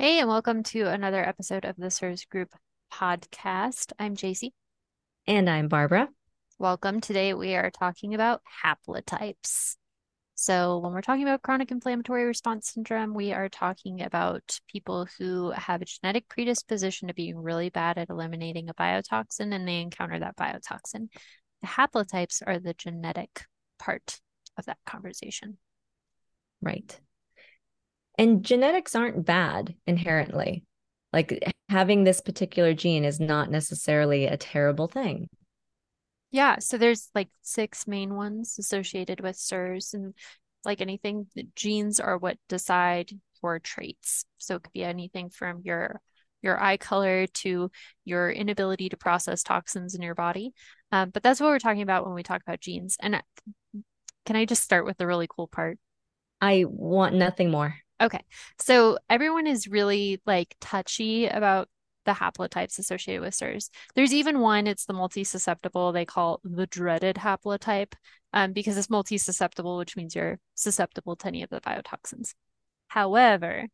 Hey, and welcome to another episode of the CIRS Group podcast. I'm Jacie. And I'm Barbara. Welcome. Today we are talking about haplotypes. So, when we're talking about chronic inflammatory response syndrome, we are talking about people who have a genetic predisposition to being really bad at eliminating a biotoxin and they encounter that biotoxin. The haplotypes are the genetic part of that conversation. Right. And genetics aren't bad inherently. Like having this particular gene is not necessarily a terrible thing. Yeah, so there's like six main ones associated with CIRS, and like anything, genes are what decide your traits. So it could be anything from your your eye color to your inability to process toxins in your body. Um, but that's what we're talking about when we talk about genes. And can I just start with the really cool part? I want nothing more. Okay. So everyone is really like touchy about the haplotypes associated with CIRS. There's even one, it's the multi-susceptible, they call the dreaded haplotype um, because it's multi-susceptible, which means you're susceptible to any of the biotoxins. However,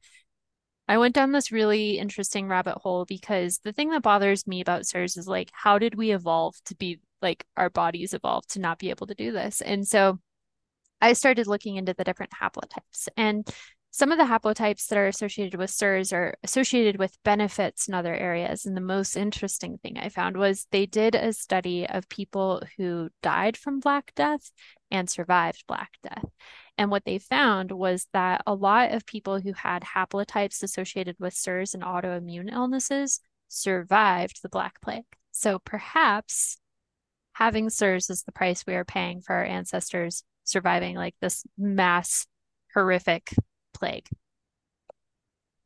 I went down this really interesting rabbit hole because the thing that bothers me about CIRS is like, how did we evolve to be like our bodies evolved to not be able to do this? And so I started looking into the different haplotypes. And some of the haplotypes that are associated with CIRS are associated with benefits in other areas. And the most interesting thing I found was they did a study of people who died from Black Death and survived Black Death. And what they found was that a lot of people who had haplotypes associated with CIRS and autoimmune illnesses survived the Black Plague. So perhaps having CIRS is the price we are paying for our ancestors surviving like this mass horrific plague.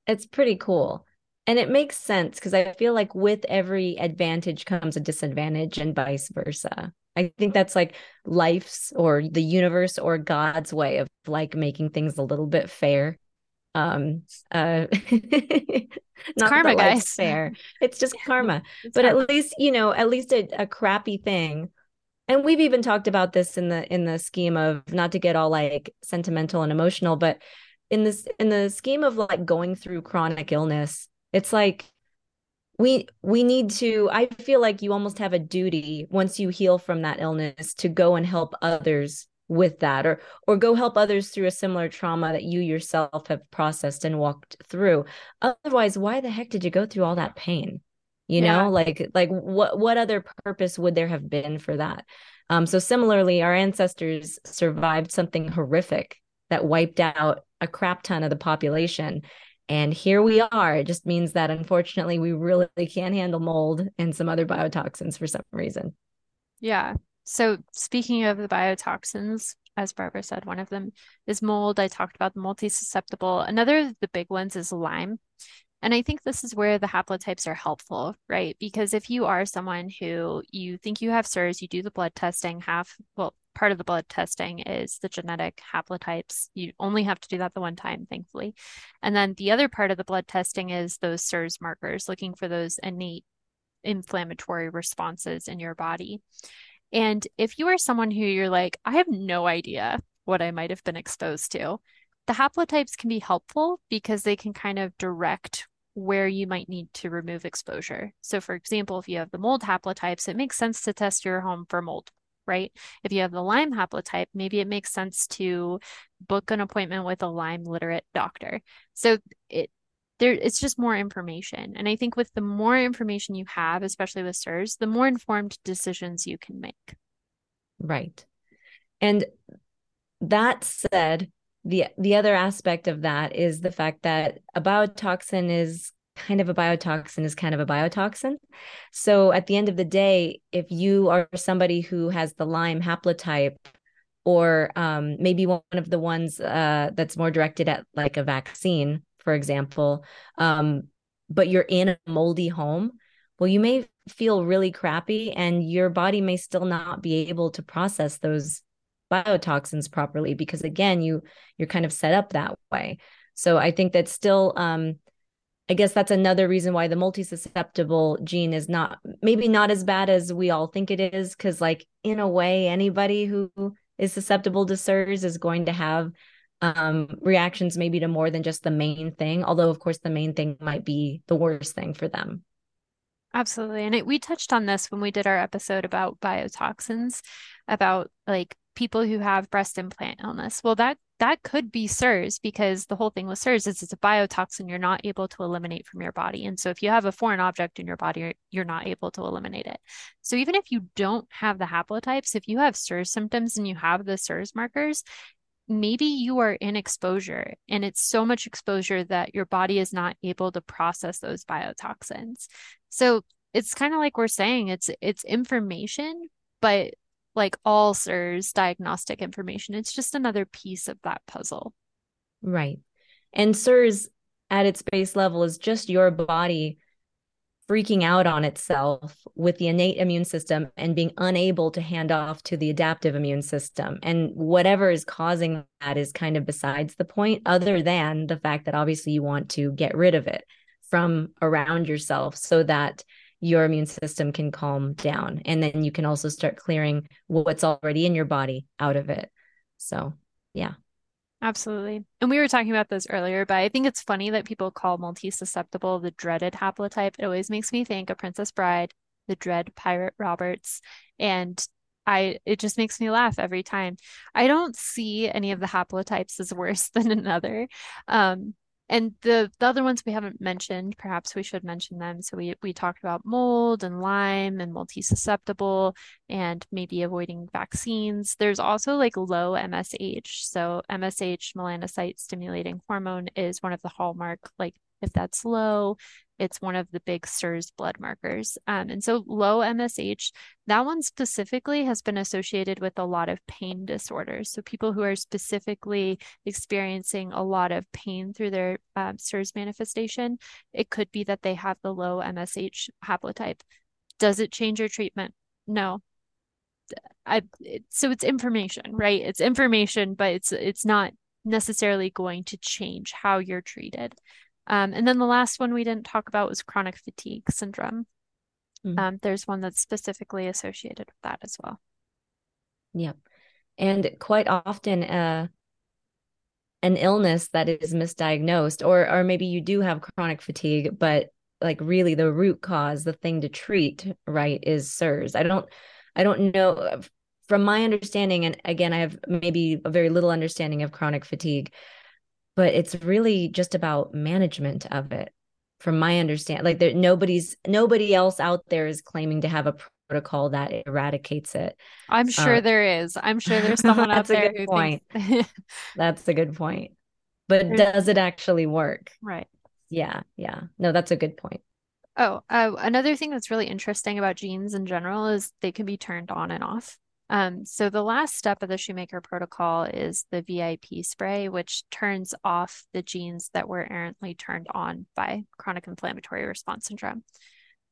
It's pretty cool. And it makes sense because I feel like with every advantage comes a disadvantage and vice versa. I think that's like life's or the universe or God's way of like making things a little bit fair. Um uh not karma guys fair. It's just karma. it's but karma. at least, you know, at least a, a crappy thing and we've even talked about this in the in the scheme of not to get all like sentimental and emotional but in this in the scheme of like going through chronic illness it's like we we need to i feel like you almost have a duty once you heal from that illness to go and help others with that or or go help others through a similar trauma that you yourself have processed and walked through. Otherwise why the heck did you go through all that pain? You yeah. know like like what what other purpose would there have been for that? Um so similarly our ancestors survived something horrific that wiped out a crap ton of the population. And here we are. It just means that unfortunately, we really can't handle mold and some other biotoxins for some reason. Yeah. So, speaking of the biotoxins, as Barbara said, one of them is mold. I talked about the multi susceptible. Another of the big ones is Lyme. And I think this is where the haplotypes are helpful, right? Because if you are someone who you think you have CIRS, you do the blood testing, half, well, part of the blood testing is the genetic haplotypes. You only have to do that the one time, thankfully. And then the other part of the blood testing is those CIRS markers, looking for those innate inflammatory responses in your body. And if you are someone who you're like, I have no idea what I might have been exposed to, the haplotypes can be helpful because they can kind of direct where you might need to remove exposure. So, for example, if you have the mold haplotypes, it makes sense to test your home for mold, right? If you have the Lyme haplotype, maybe it makes sense to book an appointment with a Lyme literate doctor. So, it there it's just more information. And I think with the more information you have, especially with CIRS, the more informed decisions you can make. Right. And that said, the the other aspect of that is the fact that a biotoxin is kind of a biotoxin is kind of a biotoxin. So at the end of the day, if you are somebody who has the Lyme haplotype, or um, maybe one of the ones uh, that's more directed at like a vaccine, for example, um, but you're in a moldy home, well, you may feel really crappy, and your body may still not be able to process those biotoxins properly because again you you're kind of set up that way so i think that still um i guess that's another reason why the multi-susceptible gene is not maybe not as bad as we all think it is because like in a way anybody who is susceptible to CIRS is going to have um, reactions maybe to more than just the main thing. Although, of course, the main thing might be the worst thing for them. Absolutely. And it, we touched on this when we did our episode about biotoxins, about like people who have breast implant illness. Well, that that could be CIRS because the whole thing with CIRS is it's a biotoxin you're not able to eliminate from your body. And so if you have a foreign object in your body, you're, not able to eliminate it. So even if you don't have the haplotypes, if you have CIRS symptoms and you have the CIRS markers, maybe you are in exposure and it's so much exposure that your body is not able to process those biotoxins. So it's kind of like we're saying it's it's information, but like all CIRS diagnostic information, it's just another piece of that puzzle. Right. And CIRS at its base level is just your body freaking out on itself with the innate immune system and being unable to hand off to the adaptive immune system. And whatever is causing that is kind of besides the point, other than the fact that obviously you want to get rid of it from around yourself so that your immune system can calm down. And then you can also start clearing what's already in your body out of it. So, yeah. Absolutely. And we were talking about this earlier, but I think it's funny that people call multi-susceptible the dreaded haplotype. It always makes me think of Princess Bride, the dread pirate Roberts. And I it just makes me laugh every time. I don't see any of the haplotypes as worse than another. Um, and the the other ones we haven't mentioned, perhaps we should mention them. So we we talked about mold and Lyme and multi-susceptible and maybe avoiding vaccines. There's also like low MSH. So MSH, melanocyte stimulating hormone, is one of the hallmark like if that's low, it's one of the big CIRS blood markers. Um, and so low MSH, that one specifically has been associated with a lot of pain disorders. So people who are specifically experiencing a lot of pain through their um, CIRS manifestation, it could be that they have the low MSH haplotype. Does it change your treatment? No. I, it, so it's information, right? It's information, but it's it's not necessarily going to change how you're treated. Um, and then the last one we didn't talk about was chronic fatigue syndrome. Mm. Um, there's one that's specifically associated with that as well. Yep. And quite often, uh, an illness that is misdiagnosed, or or maybe you do have chronic fatigue, but like really the root cause, the thing to treat, right, is CIRS. I don't, I don't know. From my understanding, and again, I have maybe a very little understanding of chronic fatigue but it's really just about management of it from my understanding like there nobody's nobody else out there is claiming to have a protocol that eradicates it. I'm sure there is. I'm sure there's someone out there who point. Thinks... that's a good point. But does it actually work? Right. Yeah yeah. No that's a good point. Oh uh, another thing that's really interesting about genes in general is they can be turned on and off um, so the last step of the Shoemaker protocol is the VIP spray, which turns off the genes that were errantly turned on by chronic inflammatory response syndrome.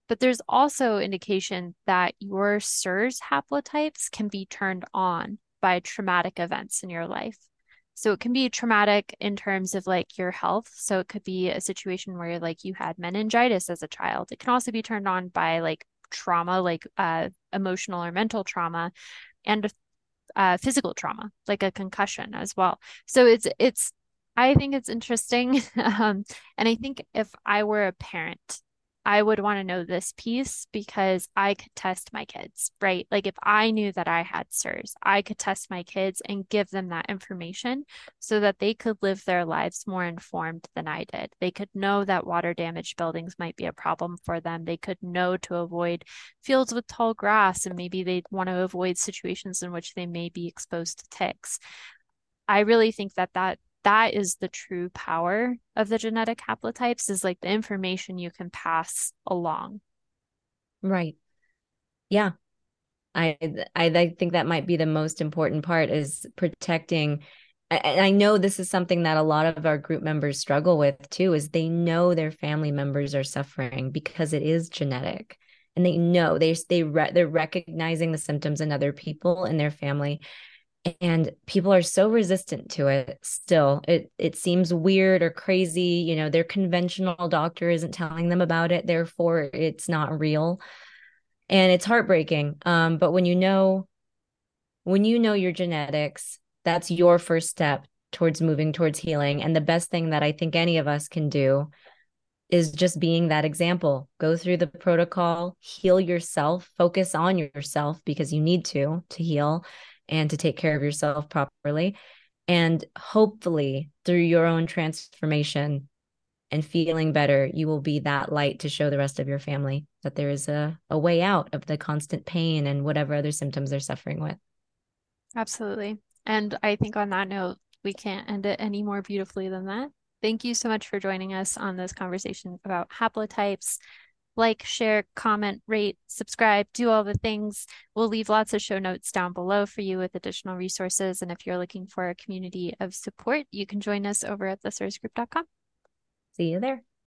But there's also indication that your CIRS haplotypes can be turned on by traumatic events in your life. So it can be traumatic in terms of like your health. So it could be a situation where like you had meningitis as a child. It can also be turned on by like trauma, like uh, emotional or mental trauma, and uh, physical trauma, like a concussion as well. So it's it's I think it's interesting, um, and I think if I were a parent I would want to know this piece because I could test my kids, right? Like if I knew that I had CIRS, I could test my kids and give them that information so that they could live their lives more informed than I did. They could know that water damaged buildings might be a problem for them. They could know to avoid fields with tall grass and maybe they'd want to avoid situations in which they may be exposed to ticks. I really think that that that is the true power of the genetic haplotypes is like the information you can pass along. Right. Yeah. I, I i think that might be the most important part is protecting and I know this is something that a lot of our group members struggle with too is they know their family members are suffering because it is genetic. And they know they they re- they're recognizing the symptoms in other people in their family and people are so resistant to it still it it seems weird or crazy you know their conventional doctor isn't telling them about it therefore it's not real and it's heartbreaking um, but when you know when you know your genetics that's your first step towards moving towards healing. And the best thing that I think any of us can do is just being that example. Go through the protocol, heal yourself, focus on yourself because you need to to heal and to take care of yourself properly. And hopefully, through your own transformation and feeling better, you will be that light to show the rest of your family that there is a, a way out of the constant pain and whatever other symptoms they're suffering with. Absolutely. And I think on that note, we can't end it any more beautifully than that. Thank you so much for joining us on this conversation about haplotypes. Like, share, comment, rate, subscribe, do all the things. We'll leave lots of show notes down below for you with additional resources. And if you're looking for a community of support, you can join us over at thecirsgroup.com. See you there.